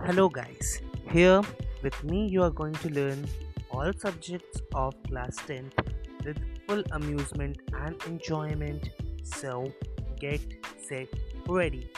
Hello, guys. Here with me, you are going to learn all subjects of class 10th with full amusement and enjoyment. So, get set ready.